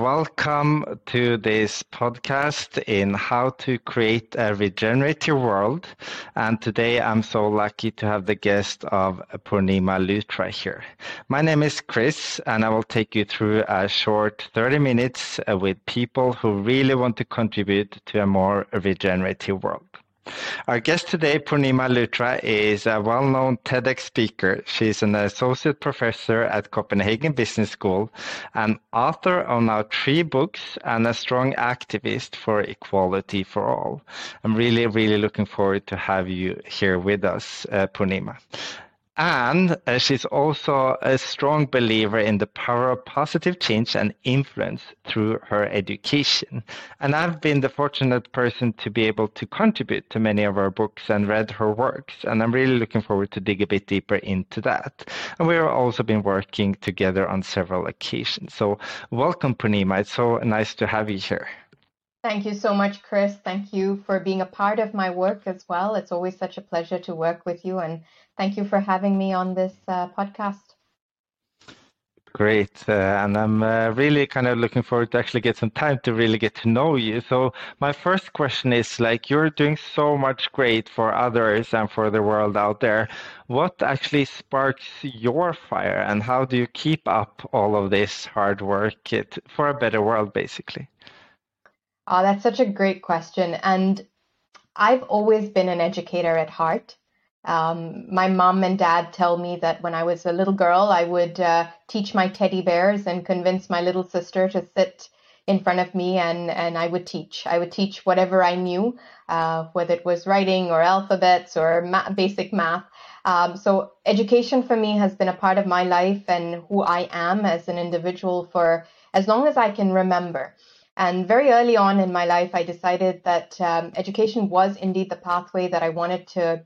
Welcome to this podcast in how to create a regenerative world. And today I'm so lucky to have the guest of Poornima Luthra here. My name is Chris, and I will take you through a short 30 minutes uh, with people who really want to contribute to a more regenerative world. Our guest today, Poornima Luthra, is a well-known TEDx speaker. She's an associate professor at Copenhagen Business School, an author of now three books, and a strong activist for equality for all. I'm really, really looking forward to have you here with us, uh, Poornima. And uh, she's also a strong believer in the power of positive change and influence through her education. And I've been the fortunate person to be able to contribute to many of her books and read her works. And I'm really looking forward to dig a bit deeper into that. And we've also been working together on several occasions. So welcome, Poornima. It's so nice to have you here. Thank you so much, Chris. Thank you for being a part of my work as well. It's always such a pleasure to work with you, and thank you for having me on this uh, podcast. Great, uh, and I'm uh, really kind of looking forward to actually get some time to really get to know you. So my first question is like you're doing so much great for others and for the world out there. What actually sparks your fire, and how do you keep up all of this hard work it, for a better world, basically? Oh, that's such a great question. And I've always been an educator at heart. Um, my mom and dad tell me that when I was a little girl, I would uh, teach my teddy bears and convince my little sister to sit in front of me and, and I would teach. I would teach whatever I knew, uh, whether it was writing or alphabets or ma- basic math. Um, so education for me has been a part of my life and who I am as an individual for as long as I can remember. And very early on in my life, I decided that um, education was indeed the pathway that I wanted to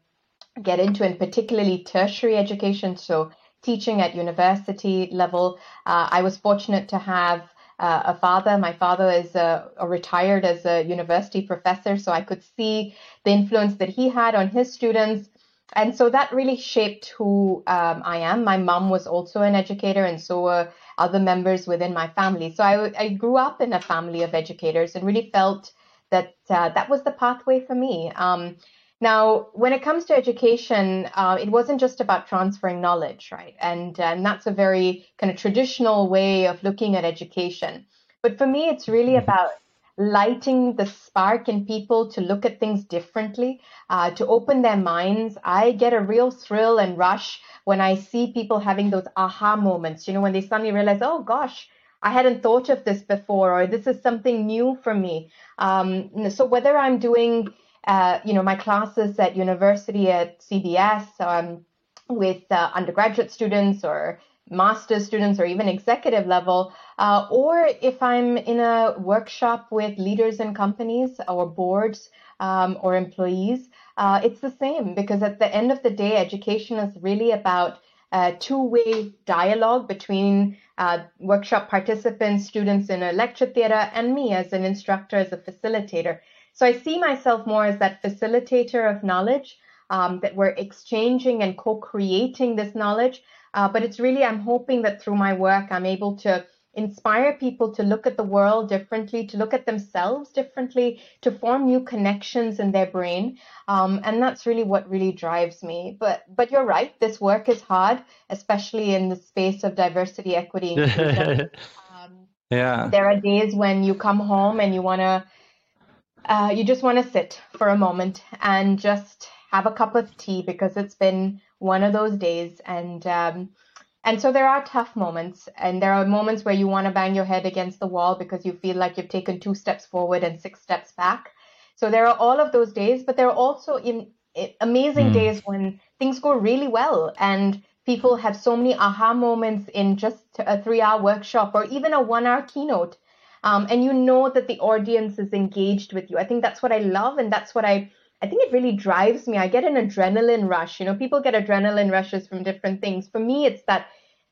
get into, and particularly tertiary education. So, teaching at university level. Uh, I was fortunate to have uh, a father. My father is a, a retired as a university professor, so I could see the influence that he had on his students. And so that really shaped who um, I am. My mom was also an educator, and so were other members within my family. So I, I grew up in a family of educators and really felt that uh, that was the pathway for me. Um, now, when it comes to education, uh, it wasn't just about transferring knowledge, right? And, and that's a very kind of traditional way of looking at education. But for me, it's really mm-hmm. about lighting the spark in people to look at things differently, uh, to open their minds. I get a real thrill and rush when I see people having those aha moments, you know, when they suddenly realize, oh gosh, I hadn't thought of this before, or this is something new for me. Um, so whether I'm doing, uh, you know, my classes at university at CBS um, with uh, undergraduate students or master's students or even executive level, uh, or if I'm in a workshop with leaders in companies or boards um, or employees, uh, it's the same because at the end of the day, education is really about a two-way dialogue between uh, workshop participants, students in a lecture theater, and me as an instructor, as a facilitator. So I see myself more as that facilitator of knowledge, um, that we're exchanging and co-creating this knowledge. Uh, but it's really, I'm hoping that through my work, I'm able to inspire people to look at the world differently, to look at themselves differently, to form new connections in their brain. Um, and that's really what really drives me. But but you're right, this work is hard, especially in the space of diversity, equity, um, yeah. There are days when you come home and you want to, uh, you just want to sit for a moment and just have a cup of tea because it's been one of those days and um, and so there are tough moments, and there are moments where you want to bang your head against the wall because you feel like you've taken two steps forward and six steps back. So there are all of those days, but there are also in, in amazing mm. days when things go really well and people have so many aha moments in just a three hour workshop or even a one hour keynote. Um, and you know that the audience is engaged with you. I think that's what I love, and that's what I I think it really drives me. I get an adrenaline rush. You know, people get adrenaline rushes from different things. For me, it's that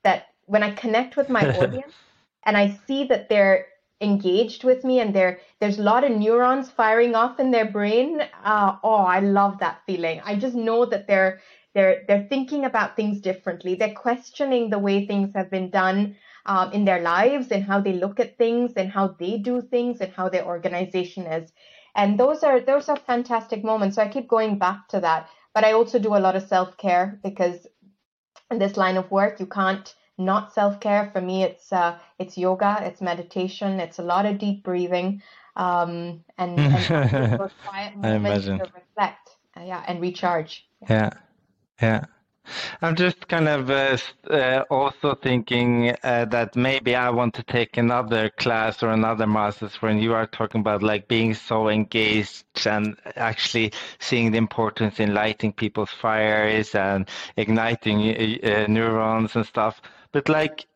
that when I connect with my audience and I see that they're engaged with me and there there's a lot of neurons firing off in their brain. Uh, oh, I love that feeling. I just know that they're they're they're thinking about things differently. They're questioning the way things have been done. um, in their lives and how they look at things and how they do things and how their organization is. And those are those are fantastic moments. So I keep going back to that. But I also do a lot of self care because in this line of work you can't not self care. For me, it's uh, it's yoga, it's meditation, it's a lot of deep breathing, um, and, and quiet moments to reflect, uh, yeah, and recharge. Yeah, yeah. I'm just kind of uh, uh, also thinking uh, that maybe I want to take another class or another master's when you are talking about like being so engaged and actually seeing the importance in lighting people's fires and igniting uh, uh, neurons and stuff. But like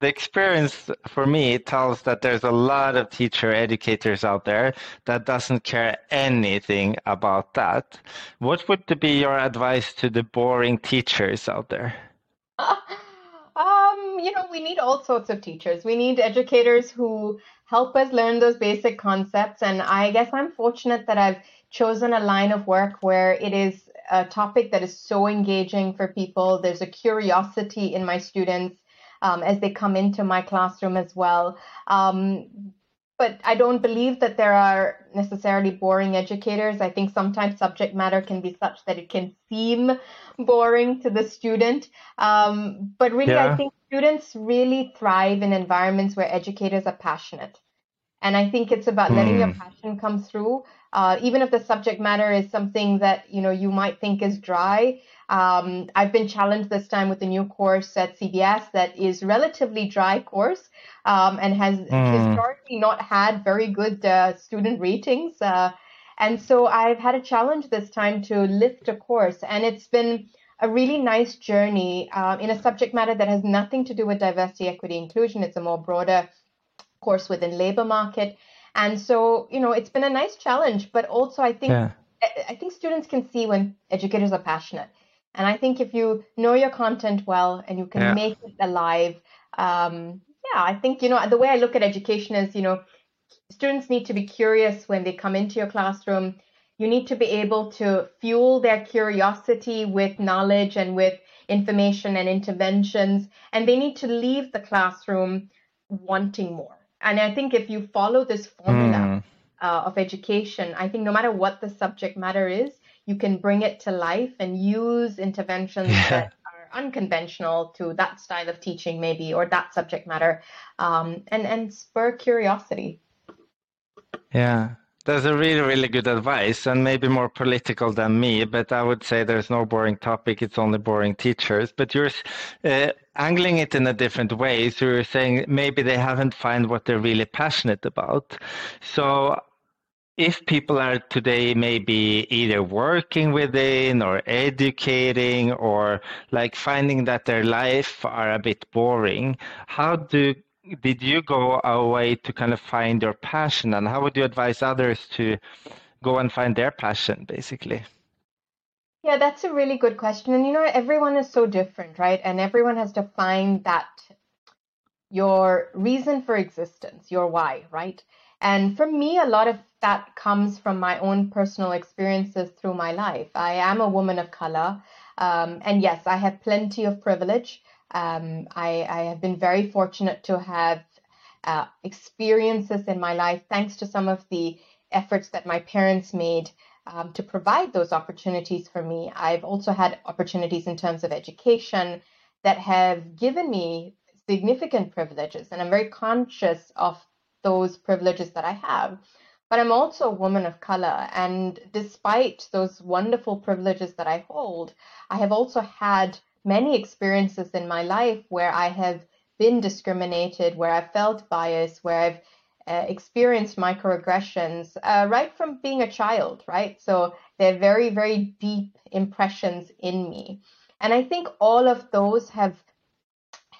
the experience for me tells that there's a lot of teacher educators out there that doesn't care anything about that. What would be your advice to the boring teachers out there? um, you know, we need all sorts of teachers. We need educators who help us learn those basic concepts. And I guess I'm fortunate that I've chosen a line of work where it is a topic that is so engaging for people. There's a curiosity in my students um, as they come into my classroom as well. Um, but I don't believe that there are necessarily boring educators. I think sometimes subject matter can be such that it can seem boring to the student. Um, but really, yeah. I think students really thrive in environments where educators are passionate. And I think it's about mm. letting your hmm. passion come through. Uh, even if the subject matter is something that you know you might think is dry, um, I've been challenged this time with a new course at CBS that is relatively dry course um, and has mm. historically not had very good uh, student ratings. Uh, and so I've had a challenge this time to lift a course, and it's been a really nice journey uh, in a subject matter that has nothing to do with diversity, equity, inclusion. It's a more broader course within labor market. And so, you know, it's been a nice challenge, but also I think yeah. I think students can see when educators are passionate. And I think if you know your content well and you can yeah. make it alive, um, yeah, I think, you know, the way I look at education is, you know, students need to be curious when they come into your classroom. You need to be able to fuel their curiosity with knowledge and with information and interventions. And they need to leave the classroom wanting more. And I think if you follow this formula mm. uh, of education, I think no matter what the subject matter is, you can bring it to life and use interventions yeah. that are unconventional to that style of teaching maybe or that subject matter um, and and spur curiosity. Yeah. That's a really really good advice and maybe more political than me but i would say there's no boring topic it's only boring teachers. But you're uh, angling it in a different way so you're saying maybe they haven't found what they're really passionate about. So if people are today maybe either working within or educating or like finding that their life are a bit boring how do did you go away to kind of find your passion? And how would you advise others to go and find their passion basically? Yeah that's a really good question. And you know everyone is so different right? And everyone has to find that your reason for existence your why right and for me, a lot of that comes from my own personal experiences through my life. I am a woman of color. Um, and yes, I have plenty of privilege. Um, I, I, have been very fortunate to have uh, experiences in my life, thanks to some of the efforts that my parents made um, to provide those opportunities for me. I've also had opportunities in terms of education that have given me significant privileges, and I'm very conscious of those privileges that I have. But I'm also a woman of color. And despite those wonderful privileges that I hold, I have also had many experiences in my life where I have been discriminated, where I've felt bias, where I've uh, experienced microaggressions uh, right from being a child, right? So they're very, very deep impressions in me. And I think all of those have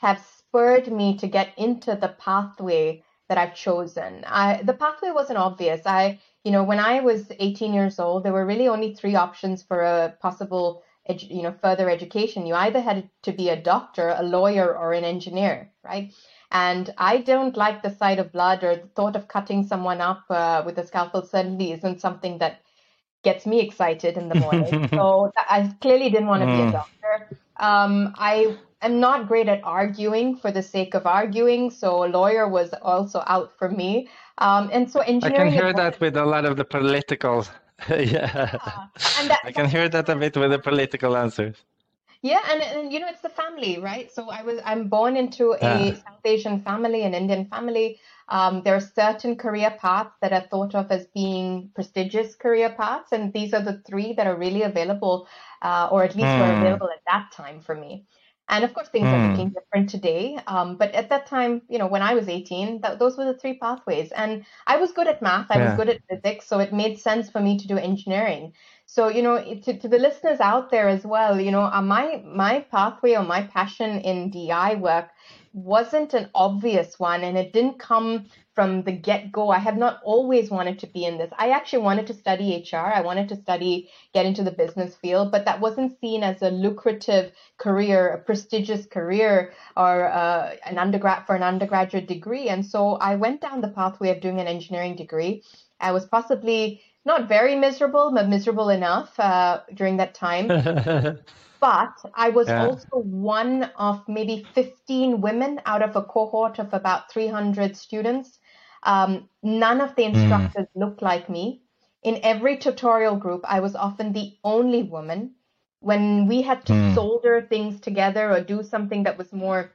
have spurred me to get into the pathway that I've chosen. I, the pathway wasn't obvious. I, you know, when I was 18 years old, there were really only three options for a possible, edu- you know, further education. You either had to be a doctor, a lawyer, or an engineer, right? And I don't like the sight of blood or the thought of cutting someone up uh, with a scalpel. Certainly isn't something that gets me excited in the morning. so I clearly didn't want to mm. be a mm. doctor. Um, I am not great at arguing for the sake of arguing, so a lawyer was also out for me. Um, and so engineering. I can hear that with a lot of the political. yeah. And that, I can hear that a bit with the political answers. Yeah, and, and you know it's the family, right? So I was I'm born into a yeah. South Asian family, an Indian family. Um, there are certain career paths that are thought of as being prestigious career paths, and these are the three that are really available, uh, or at least mm. were hmm. available at that time for me. And of course, things mm. are looking hmm. different today. Um, but at that time, you know, when I was 18, th- those were the three pathways. And I was good at math, I yeah. was good at physics, so it made sense for me to do engineering. So, you know, to, to the listeners out there as well, you know, uh, my my pathway or my passion in DI work wasn't an obvious one and it didn't come from the get go. I have not always wanted to be in this. I actually wanted to study HR. I wanted to study, get into the business field, but that wasn't seen as a lucrative career, a prestigious career, or uh, an undergrad for an undergraduate degree. And so I went down the pathway of doing an engineering degree. I was possibly not very miserable, but miserable enough uh, during that time. but I was yeah. also one of maybe 15 women out of a cohort of about 300 students um, none of the hmm. instructors mm. looked like me. In every tutorial group, I was often the only woman. When we had to mm. solder things together or do something that was more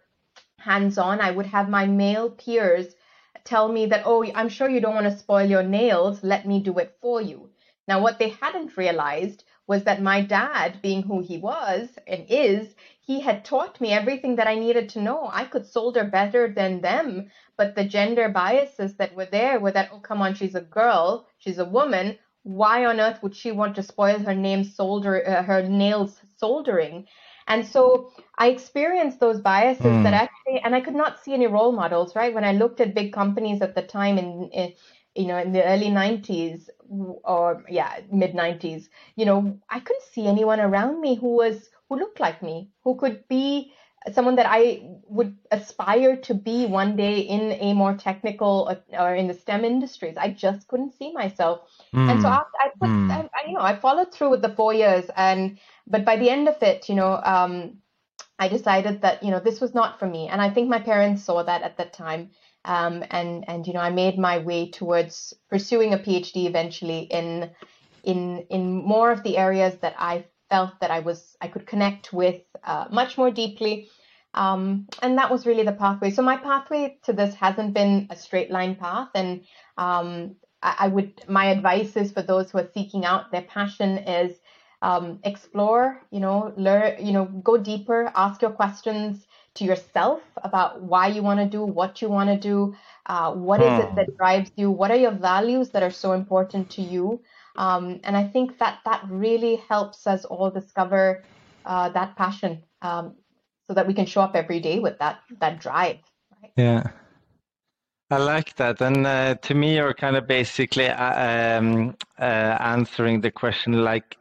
hands on, I would have my male peers tell me that, oh, I'm sure you don't want to spoil your nails. Let me do it for you. Now, what they hadn't realized was that my dad, being who he was and is, he had taught me everything that I needed to know. I could solder better than them, but the gender biases that were there were that, oh, come on, she's a girl, she's a woman. Why on earth would she want to spoil her name solder, uh, her nails soldering? And so I experienced those biases mm. that actually, and I could not see any role models, right? When I looked at big companies at the time in, in you know, in the early 90s or yeah, mid 90s, you know, I couldn't see anyone around me who was who looked like me, who could be someone that I would aspire to be one day in a more technical uh, or in the STEM industries. I just couldn't see myself, mm. and so I, I put, mm. I, I, you know, I followed through with the four years, and but by the end of it, you know, um, I decided that you know this was not for me, and I think my parents saw that at that time. Um, and and you know I made my way towards pursuing a PhD eventually in in in more of the areas that I felt that I was I could connect with uh, much more deeply. Um, and that was really the pathway. So my pathway to this hasn't been a straight line path, and um, I, I, would my advice is for those who are seeking out their passion is um, explore, you know, learn, you know, go deeper, ask your questions to yourself about why you want to do what you want to do, uh, what is it hmm. that drives you, what are your values that are so important to you. Um, and I think that that really helps us all discover uh, that passion um, so that we can show up every day with that that drive. Right? Yeah. I like that, and uh, to me, you're kind of basically uh, um, uh, answering the question like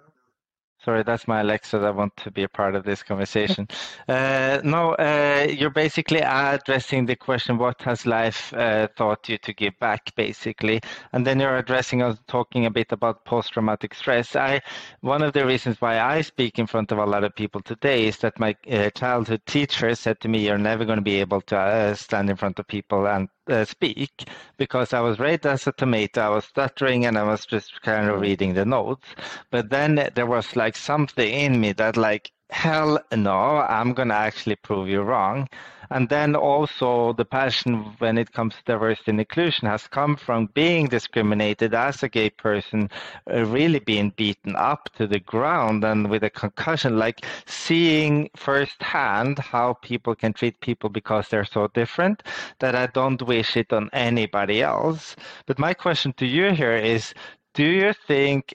Sorry, that's my Alexa that want to be a part of this conversation. uh, no, uh, you're basically addressing the question, what has life uh, taught you to give back, basically? And then you're addressing us talking a bit about post-traumatic stress. I One of the reasons why I speak in front of a lot of people today is that my uh, childhood teacher said to me, you're never going to be able to uh, stand in front of people and uh, speak because I was raised as a tomato. I was stuttering and I was just kind of reading the notes. But then there was like something in me that like, hell no, I'm going to actually prove you wrong. And then also the passion when it comes to diversity and inclusion has come from being discriminated as a gay person, uh, really being beaten up to the ground and with a concussion, like seeing firsthand how people can treat people because they're so different that I don't wish it on anybody else. But my question to you here is, do you think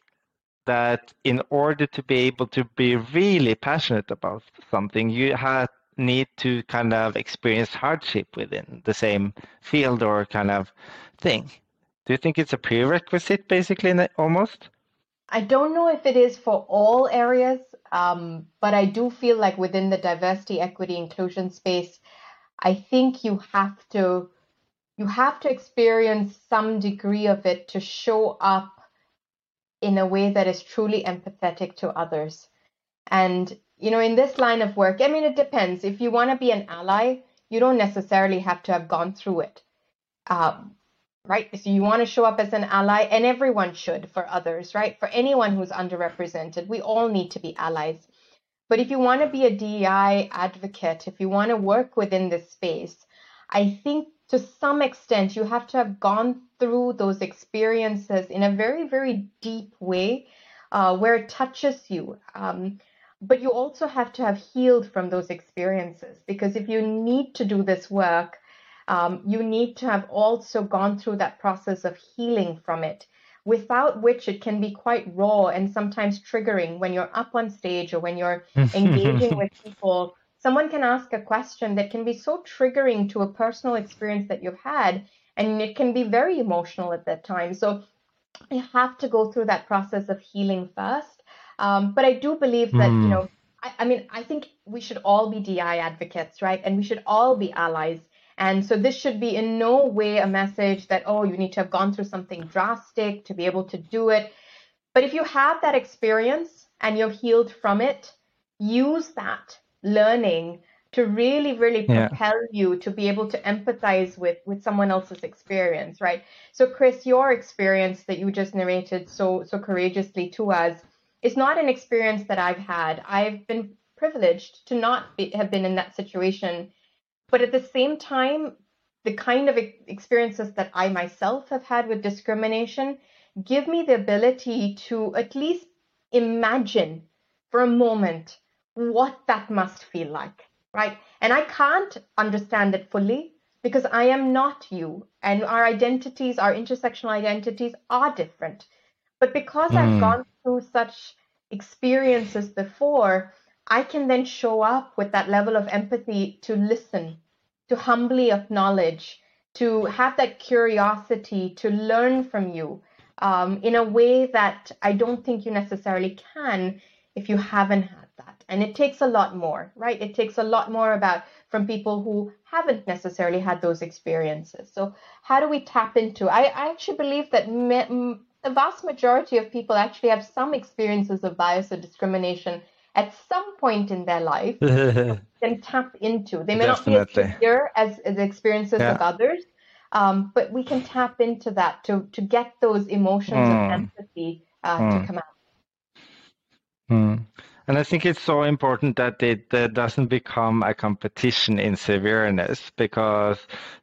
that in order to be able to be really passionate about something, you had need to kind of experience hardship within the same field or kind of thing. Do you think it's a prerequisite, basically, almost? I don't know if it is for all areas, um, but I do feel like within the diversity, equity, inclusion space, I think you have to you have to experience some degree of it to show up in a way that is truly empathetic to others. And you know, in this line of work, I mean, it depends. If you want to be an ally, you don't necessarily have to have gone through it. Um, right? So you want to show up as an ally, and everyone should for others, right? For anyone who's underrepresented, we all need to be allies. But if you want to be a DEI advocate, if you want to work within this space, I think to some extent you have to have gone through those experiences in a very, very deep way uh, where it touches you. Um, but you also have to have healed from those experiences because if you need to do this work, um, you need to have also gone through that process of healing from it, without which it can be quite raw and sometimes triggering when you're up on stage or when you're engaging with people. Someone can ask a question that can be so triggering to a personal experience that you've had, and it can be very emotional at that time. So you have to go through that process of healing first. Um, but I do believe that, mm. you hmm. know, I, I mean, I think we should all be DI advocates, right? And we should all be allies. And so this should be in no way a message that, oh, you need to have gone through something drastic to be able to do it. But if you have that experience and you're healed from it, use that learning to really really propel yeah. you to be able to empathize with with someone else's experience right? So chris your experience that you just narrated so so courageously to us is not an experience that i've had. I've been privileged to not be, have been in that situation. But at the same time the kind of experiences that i myself have had with discrimination give me the ability to at least imagine for a moment what that must feel like right? And I can't understand it fully because I am not you, and our identities, our intersectional identities are different. But because mm. I've hmm. gone through such experiences before, I can then show up with that level of empathy to listen, to humbly acknowledge, to have that curiosity to learn from you um, in a way that I don't think you necessarily can if you haven't had that. And it takes a lot more, right? It takes a lot more about from people who haven't necessarily had those experiences. So, how do we tap into? I, I actually believe that me, the vast majority of people actually have some experiences of bias or discrimination at some point in their life can tap into. They may Definitely. not be as severe as, as experiences yeah. of others, um, but we can tap into that to to get those emotions mm. of hmm. empathy uh, mm. to hmm. come out. Mm. And I think it's so important that it doesn't become a competition in severeness because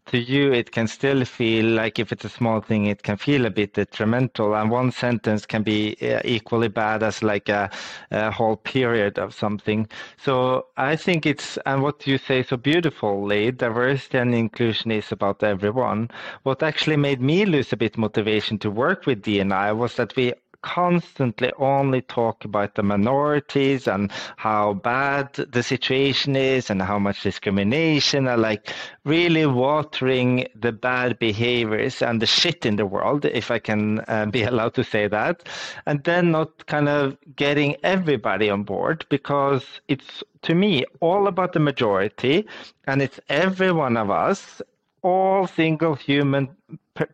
to you it can still feel like if it's a small thing, it can feel a bit detrimental. And one sentence can be uh, equally bad as like a, a whole period of something. So I think it's, and what you say so beautifully, diversity and inclusion is about everyone. What actually made me lose a bit motivation to work with DNI was that we constantly only talk about the minorities and how bad the situation is and how much discrimination and like really watering the bad behaviors and the shit in the world, if I can uh, be allowed to say that, and then not kind of getting everybody on board because it's to me all about the majority and it's every one of us all single human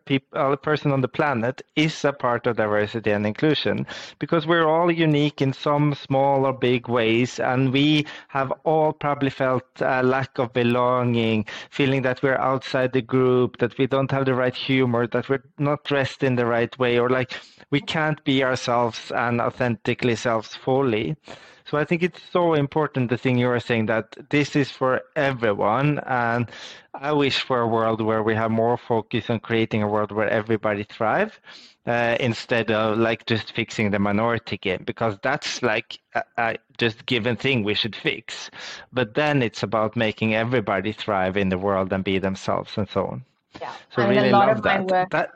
people, uh, person on the planet is a part of diversity and inclusion because we're all unique in some small or big ways, and we have all probably felt a lack of belonging, feeling that we're outside the group, that we don't have the right humor, that we're not dressed in the right way, or like we can't be ourselves and authentically selves fully. So I think it's so important the thing you are saying that this is for everyone. And I wish for a world where we have more focus on creating a world where everybody thrive uh, instead of like just fixing the minority game because that's like a, a just given thing we should fix. But then it's about making everybody thrive in the world and be themselves and so on. Yeah. So I mean, really love that. Work- that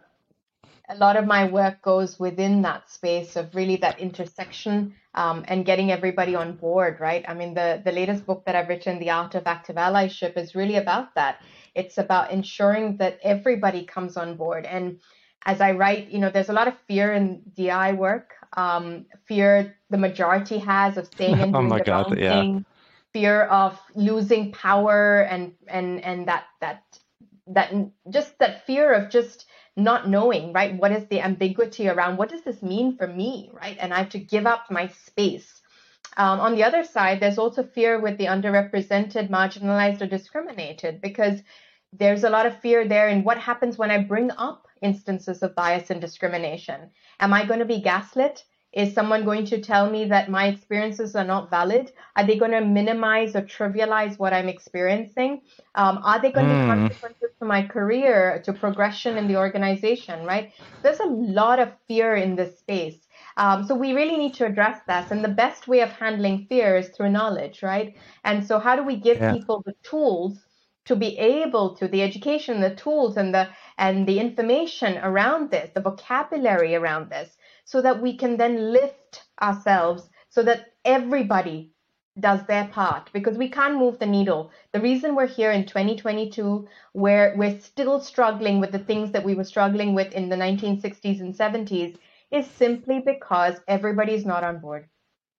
a lot of my work goes within that space of really that intersection um, and getting everybody on board, right? I mean, the, the latest book that I've written, The Art of Active Allyship, is really about that. It's about ensuring that everybody comes on board. And as I write, you know, there's a lot of fear in DI work, um, fear the majority has of staying in oh my the God, yeah. thing, fear of losing power and and and that that that just that fear of just not knowing, right? What is the ambiguity around what does this mean for me, right? And I have to give up my space. um, on the other side, there's also fear with the underrepresented, marginalized, or discriminated because there's a lot of fear there in what happens when I bring up instances of bias and discrimination. Am I going to be gaslit? Is someone going to tell me that my experiences are not valid? Are they going to minimize or trivialize what I'm experiencing? Um, are they going to mm. hmm. consequences to my career, to progression in the organization, right? There's a lot of fear in this space. Um, so we really need to address that. And the best way of handling fear is through knowledge, right? And so how do we give yeah. people the tools to be able to the education, the tools and the and the information around this, the vocabulary around this, so that we can then lift ourselves so that everybody does their part because we can't move the needle. The reason we're here in 2022, where we're still struggling with the things that we were struggling with in the 1960s and 70s, is simply because everybody's not on board.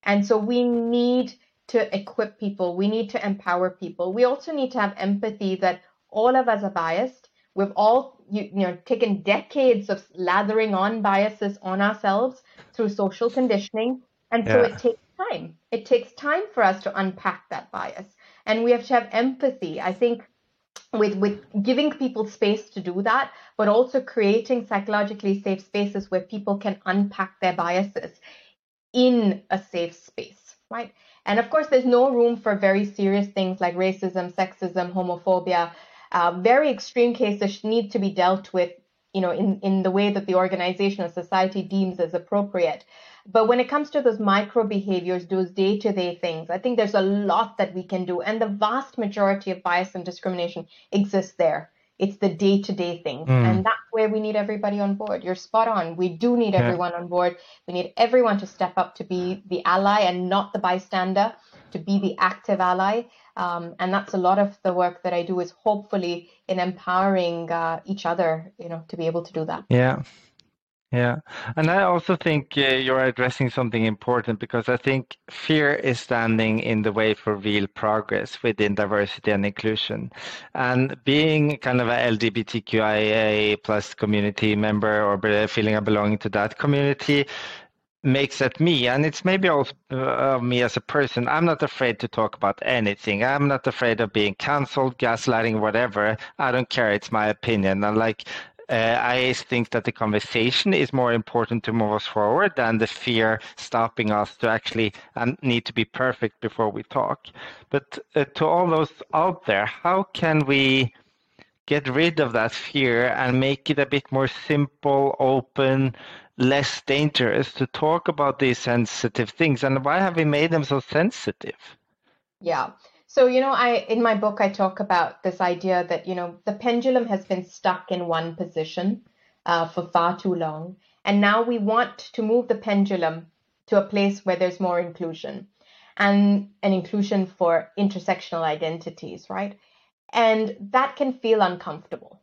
And so we need to equip people, we need to empower people. We also need to have empathy that all of us are biased. We've all you, you know taken decades of lathering on biases on ourselves through social conditioning. And so yeah. it takes time. It takes time for us to unpack that bias. And we have to have empathy. I think with with giving people space to do that but also creating psychologically safe spaces where people can unpack their biases in a safe space right and of course there's no room for very serious things like racism sexism homophobia uh, very extreme cases need to be dealt with you know in in the way that the organization or society deems as appropriate but when it comes to those micro behaviors, those day to day things, I think there's a lot that we can do. And the vast majority of bias and discrimination exists there. It's the day to day things. Mm. And that's where we need everybody on board. You're spot on. We do need yeah. everyone on board. We need everyone to step up to be the ally and not the bystander, to be the active ally. Um, and that's a lot of the work that I do is hopefully in empowering uh, each other, you know, to be able to do that. Yeah. Yeah, and I also think uh, you're addressing something important because I think fear is standing in the way for real progress within diversity and inclusion. And being kind of a LGBTQIA plus community member or feeling a belonging to that community makes at me and it's maybe also uh, me as a person. I'm not afraid to talk about anything. I'm not afraid of being cancelled gaslighting whatever. I don't care. It's my opinion. And like uh, I think that the conversation is more important to move us forward than the fear stopping us to actually um, need to be perfect before we talk. But uh, to all those out there, how can we get rid of that fear and make it a bit more simple, open, less dangerous to talk about these sensitive things? And why have we made them so sensitive? Yeah. So, you know, I in my book I talk about this idea that, you know, the pendulum has been stuck in one position uh, for far too long. And now we want to move the pendulum to a place where there's more inclusion and an inclusion for intersectional identities, right? And that can feel uncomfortable,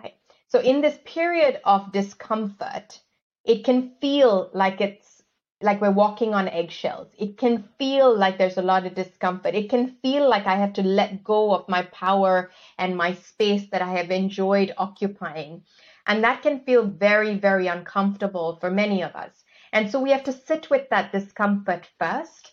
right? So in this period of discomfort, it can feel like it's like we're walking on eggshells. It can feel like there's a lot of discomfort. It can feel like I have to let go of my power and my space that I have enjoyed occupying. And that can feel very, very uncomfortable for many of us. And so we have to sit with that discomfort first,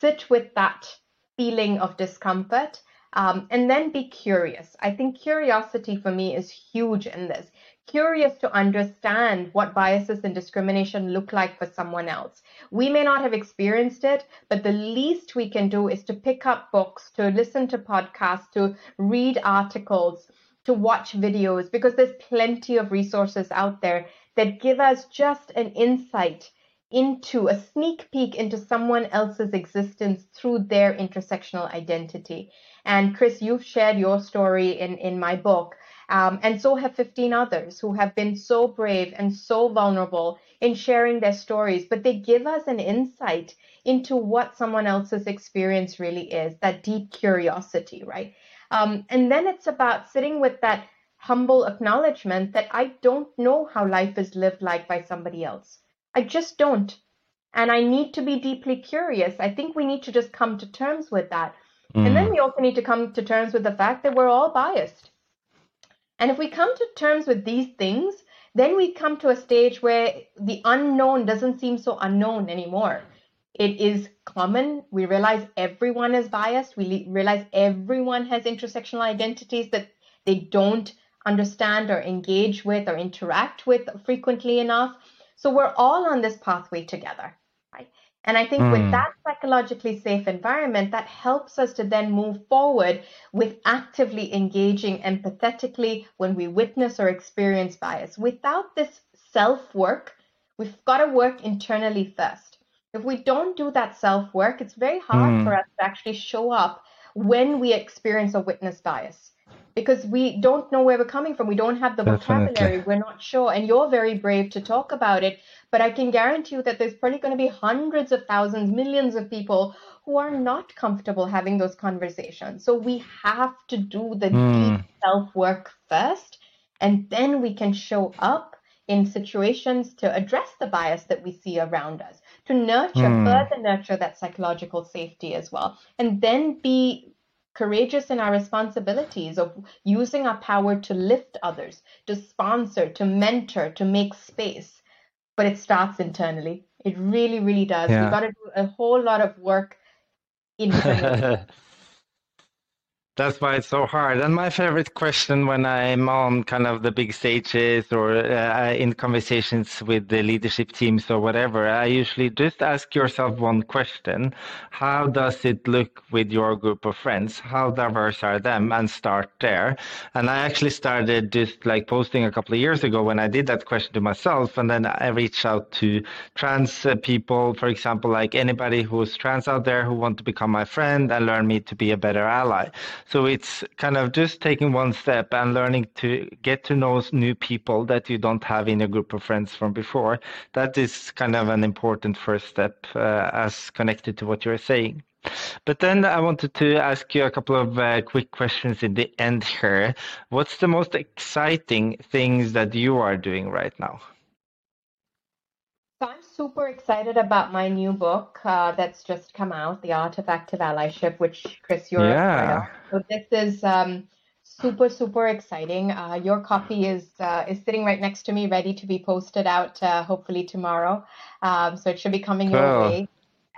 sit with that feeling of discomfort, um, and then be curious. I think curiosity for me is huge in this curious to understand what biases and discrimination look like for someone else. We may not have experienced it, but the least we can do is to pick up books, to listen to podcasts, to read articles, to watch videos, because there's plenty of resources out there that give us just an insight into a sneak peek into someone else's existence through their intersectional identity. And Chris, you've shared your story in, in my book. Um, and so have 15 others who have been so brave and so vulnerable in sharing their stories. But they give us an insight into what someone else's experience really is that deep curiosity, right? Um, and then it's about sitting with that humble acknowledgement that I don't know how life is lived like by somebody else. I just don't. And I need to be deeply curious. I think we need to just come to terms with that. Mm. And then mm. we also need to come to terms with the fact that we're all biased and if we come to terms with these things, then we come to a stage where the unknown doesn't seem so unknown anymore. it is common. We realize everyone is biased. We realize everyone has intersectional identities that they don't understand or engage with or interact with frequently enough. So we're all on this pathway together, right? And I think mm. with hmm. that psychologically safe environment, that helps us to then move forward with actively engaging empathetically when we witness or experience bias. Without this self work, we've got to work internally first. If we don't do that self work, it's very hard mm. for us to actually show up when we experience or witness bias because we don't know where we're coming from. We don't have the Definitely. vocabulary. We're not sure. And you're very brave to talk about it. But I can guarantee you that there's probably going to be hundreds of thousands, millions of people who are not comfortable having those conversations. So we have to do the mm. deep self work first. And then we can show up in situations to address the bias that we see around us, to nurture, mm. further nurture that psychological safety as well. And then be courageous in our responsibilities of using our power to lift others, to sponsor, to mentor, to make space. But it starts internally. It really, really does. Yeah. We've got to do a whole lot of work internally. That's why it's so hard. And my favorite question when I'm on kind of the big stages or uh, in conversations with the leadership teams or whatever, I usually just ask yourself one question. How does it look with your group of friends? How diverse are them? And start there. And I actually started just like posting a couple of years ago when I did that question to myself. And then I reached out to trans uh, people, for example, like anybody who's trans out there who want to become my friend and learn me to be a better ally. So it's kind of just taking one step and learning to get to know new people that you don't have in a group of friends from before. That is kind of an important first step uh, as connected to what you're saying. But then I wanted to ask you a couple of uh, quick questions in the end here. What's the most exciting things that you are doing right now? Super excited about my new book uh, that's just come out, The Art of Active Allyship, which Chris, you're yeah. So this is um, super, super exciting. Uh, your copy is uh, is sitting right next to me, ready to be posted out, uh, hopefully tomorrow. Um, so it should be coming your way.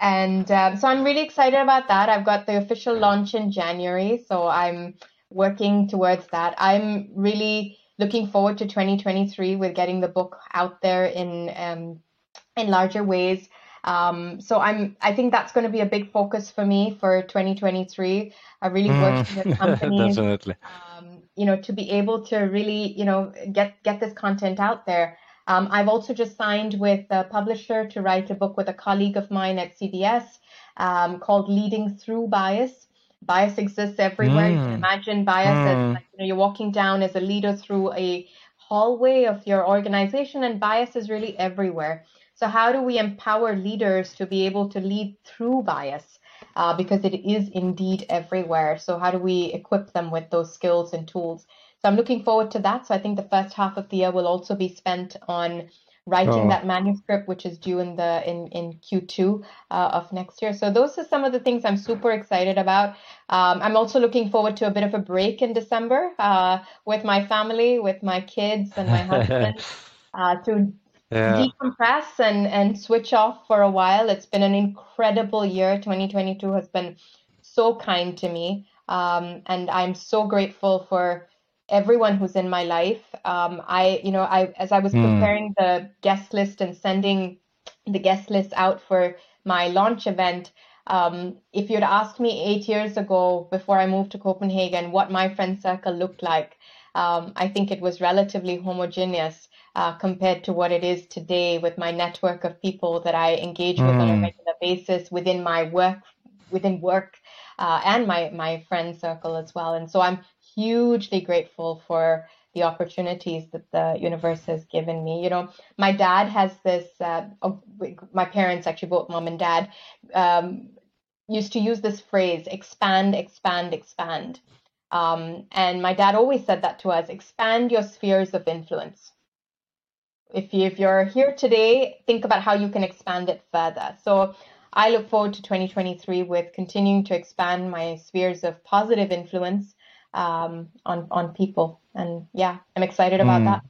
And um, so I'm really excited about that. I've got the official launch in January, so I'm working towards that. I'm really looking forward to 2023 with getting the book out there in um, in larger ways. Um, so I'm I think that's going to be a big focus for me for 2023. I really mm, worked with companies, definitely. Um, you know, to be able to really you know get get this content out there. Um, I've also just signed with a publisher to write a book with a colleague of mine at CBS um, called Leading Through Bias. Bias exists everywhere. Mm. You can mm. imagine bias mm. as like, you know, you're walking down as a leader through a hallway of your organization, and bias is really everywhere. So, how do we empower leaders to be able to lead through bias? Uh, because it is indeed everywhere. So, how do we equip them with those skills and tools? So, I'm looking forward to that. So, I think the first half of the year will also be spent on writing oh. that manuscript, which is due in the in in Q2 uh, of next year. So those are some of the things I'm super excited about. Um, I'm also looking forward to a bit of a break in December uh, with my family, with my kids and my husband. Uh, to yeah. decompress and and switch off for a while. It's been an incredible year. 2022 has been so kind to me, um, and I'm so grateful for everyone who's in my life. Um, I, you know, I as I was mm. preparing the guest list and sending the guest list out for my launch event. Um, if you'd asked me eight years ago, before I moved to Copenhagen, what my friend circle looked like, um, I think it was relatively homogeneous uh, compared to what it is today with my network of people that I engage with mm. on a hmm. regular basis within my work, within work, uh, and my my friend circle as well. And so I'm hugely grateful for the opportunities that the universe has given me. You know, my dad has this. Uh, my parents, actually, both mom and dad, um, used to use this phrase: "expand, expand, expand." Um, and my dad always said that to us: expand your spheres of influence if, you, if you're here today, think about how you can expand it further. So I look forward to 2023 with continuing to expand my spheres of positive influence um, on on people, and yeah, I'm excited about mm. that.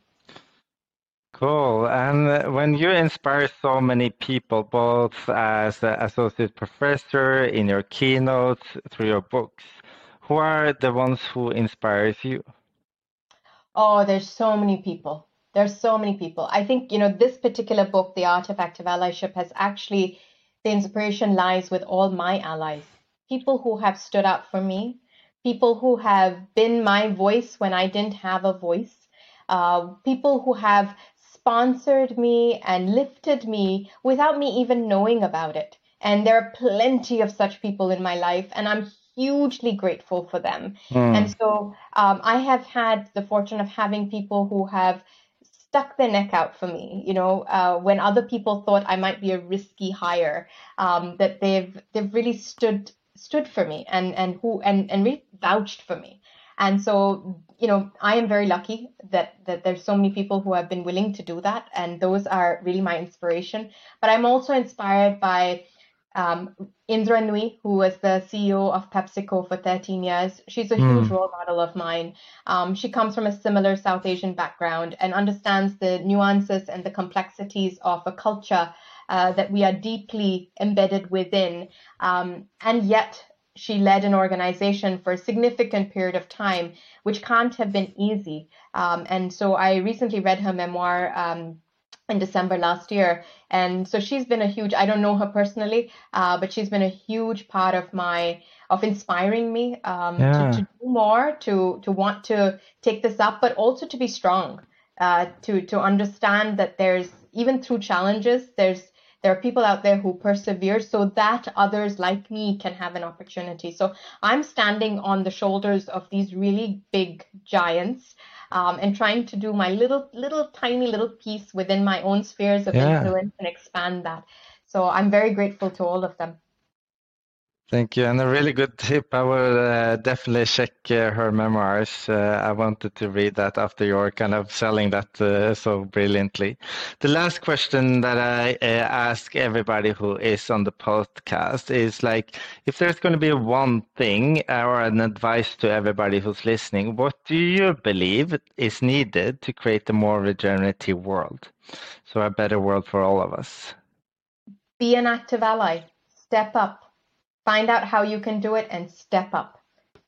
Cool. And when you inspire so many people, both as an associate professor, in your keynotes, through your books, who are the ones who inspires you? Oh, there's so many people. There's so many people. I think, you know, this particular book, The Art of Active Allyship, has actually, the inspiration lies with all my allies, people who have stood up for me, people who have been my voice when I didn't have a voice, uh, people who have sponsored me and lifted me without me even knowing about it. And there are plenty of such people in my life, and I'm hugely grateful for them. Mm. And so um, I have had the fortune of having people who have stuck their neck out for me. You know, uh, when other people thought I might be a risky hire, um, that they've they've really stood stood for me and and who and and really vouched for me. And so, you know, I am very lucky that that there's so many people who have been willing to do that, and those are really my inspiration. But I'm also inspired by um, Indra Nooyi, who was the CEO of PepsiCo for 13 years. She's a huge mm. role model of mine. Um, she comes from a similar South Asian background and understands the nuances and the complexities of a culture uh, that we are deeply embedded within. Um, and yet, she led an organization for a significant period of time, which can't have been easy. Um, and so I recently read her memoir um, in December last year. And so she's been a huge, I don't know her personally, uh, but she's been a huge part of my, of inspiring me um, yeah. to, to, do more, to, to want to take this up, but also to be strong, uh, to, to understand that there's, even through challenges, there's there are people out there who persevere so that others like me can have an opportunity. So I'm standing on the shoulders of these really big giants um, and trying to do my little, little, tiny little piece within my own spheres of yeah. influence and expand that. So I'm very grateful to all of them. Thank you. And a really good tip. I will uh, definitely check uh, her memoirs. Uh, I wanted to read that after you're kind of selling that uh, so brilliantly. The last question that I uh, ask everybody who is on the podcast is like, if there's going to be one thing or an advice to everybody who's listening, what do you believe is needed to create a more regenerative world? So a better world for all of us. Be an active ally. Step up Find out how you can do it and step up.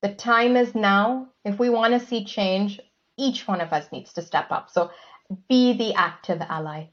The time is now. If we want to see change, each one of us needs to step up. So be the active ally.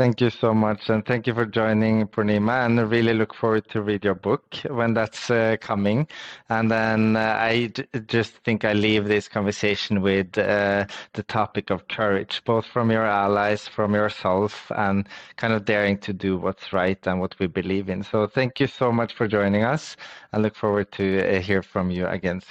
Thank you so much, and thank you for joining, Poornima. And I really look forward to read your book when that's uh, coming. And then uh, I just think I leave this conversation with uh, the topic of courage, both from your allies, from yourself, and kind of daring to do what's right and what we believe in. So thank you so much for joining us. I look forward to uh, hear from you again soon.